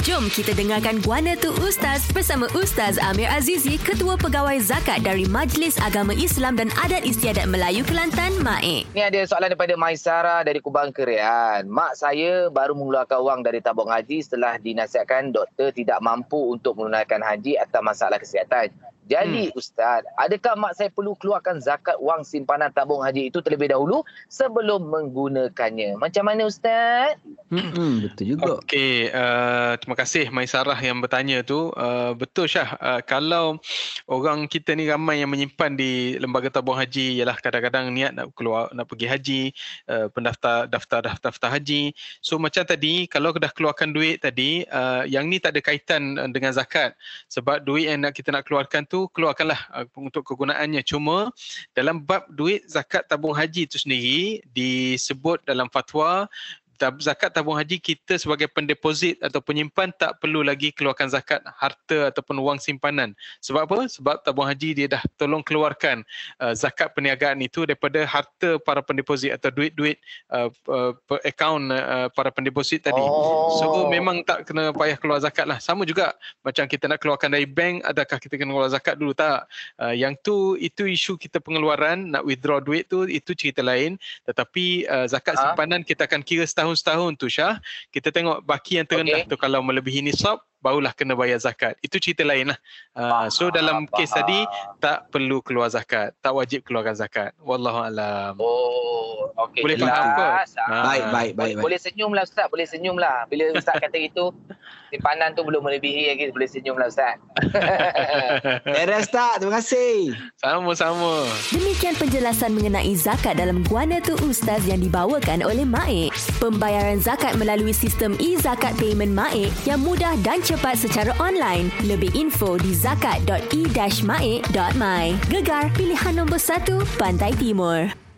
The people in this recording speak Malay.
Jom kita dengarkan Guana Tu Ustaz bersama Ustaz Amir Azizi, Ketua Pegawai Zakat dari Majlis Agama Islam dan Adat Istiadat Melayu Kelantan, MAIK. Ni ada soalan daripada Maisara dari Kubang Kerian. Mak saya baru mengeluarkan wang dari tabung haji setelah dinasihatkan doktor tidak mampu untuk menunaikan haji atas masalah kesihatan. Jadi hmm. Ustaz, adakah mak saya perlu keluarkan zakat wang simpanan tabung haji itu terlebih dahulu sebelum menggunakannya? Macam mana Ustaz? Hmm, betul juga. Okey, uh, terima kasih Maisarah yang bertanya tu. Uh, betul Syah, uh, kalau orang kita ni ramai yang menyimpan di lembaga tabung haji ialah kadang-kadang niat nak keluar nak pergi haji, uh, pendaftar daftar daftar haji. So macam tadi kalau dah keluarkan duit tadi, uh, yang ni tak ada kaitan dengan zakat sebab duit yang nak kita nak keluarkan tu keluarkanlah uh, untuk kegunaannya. Cuma dalam bab duit zakat tabung haji itu sendiri disebut dalam fatwa zakat tabung haji kita sebagai pendeposit atau penyimpan tak perlu lagi keluarkan zakat harta ataupun wang simpanan. Sebab apa? Sebab tabung haji dia dah tolong keluarkan uh, zakat perniagaan itu daripada harta para pendeposit atau duit-duit uh, uh, akaun uh, para pendeposit tadi. Oh. So memang tak kena payah keluar zakat lah. Sama juga macam kita nak keluarkan dari bank, adakah kita kena keluar zakat dulu? Tak. Uh, yang tu itu isu kita pengeluaran, nak withdraw duit tu itu cerita lain. Tetapi uh, zakat ha? simpanan kita akan kira setahun setahun tu Syah, kita tengok baki yang terendah okay. tu kalau melebihi nisab, barulah kena bayar zakat. Itu cerita lain lah. Uh, so dalam kes tadi, tak perlu keluar zakat. Tak wajib keluarkan zakat. Wallahualam. Oh, okey. Boleh faham apa? Ah. Baik, baik, baik. Boleh senyum lah Ustaz. Boleh senyum lah. Bila Ustaz kata itu, simpanan tu belum melebihi lagi. Boleh senyum lah Ustaz. Era Ustaz. Terima kasih. Sama-sama. Demikian penjelasan mengenai zakat dalam Guana Tu Ustaz yang dibawakan oleh Maik. Pembayaran zakat melalui sistem e-zakat payment Maik yang mudah dan cepat secara online. Lebih info di zakat.e-mae.my. Gegar pilihan nombor 1 Pantai Timur.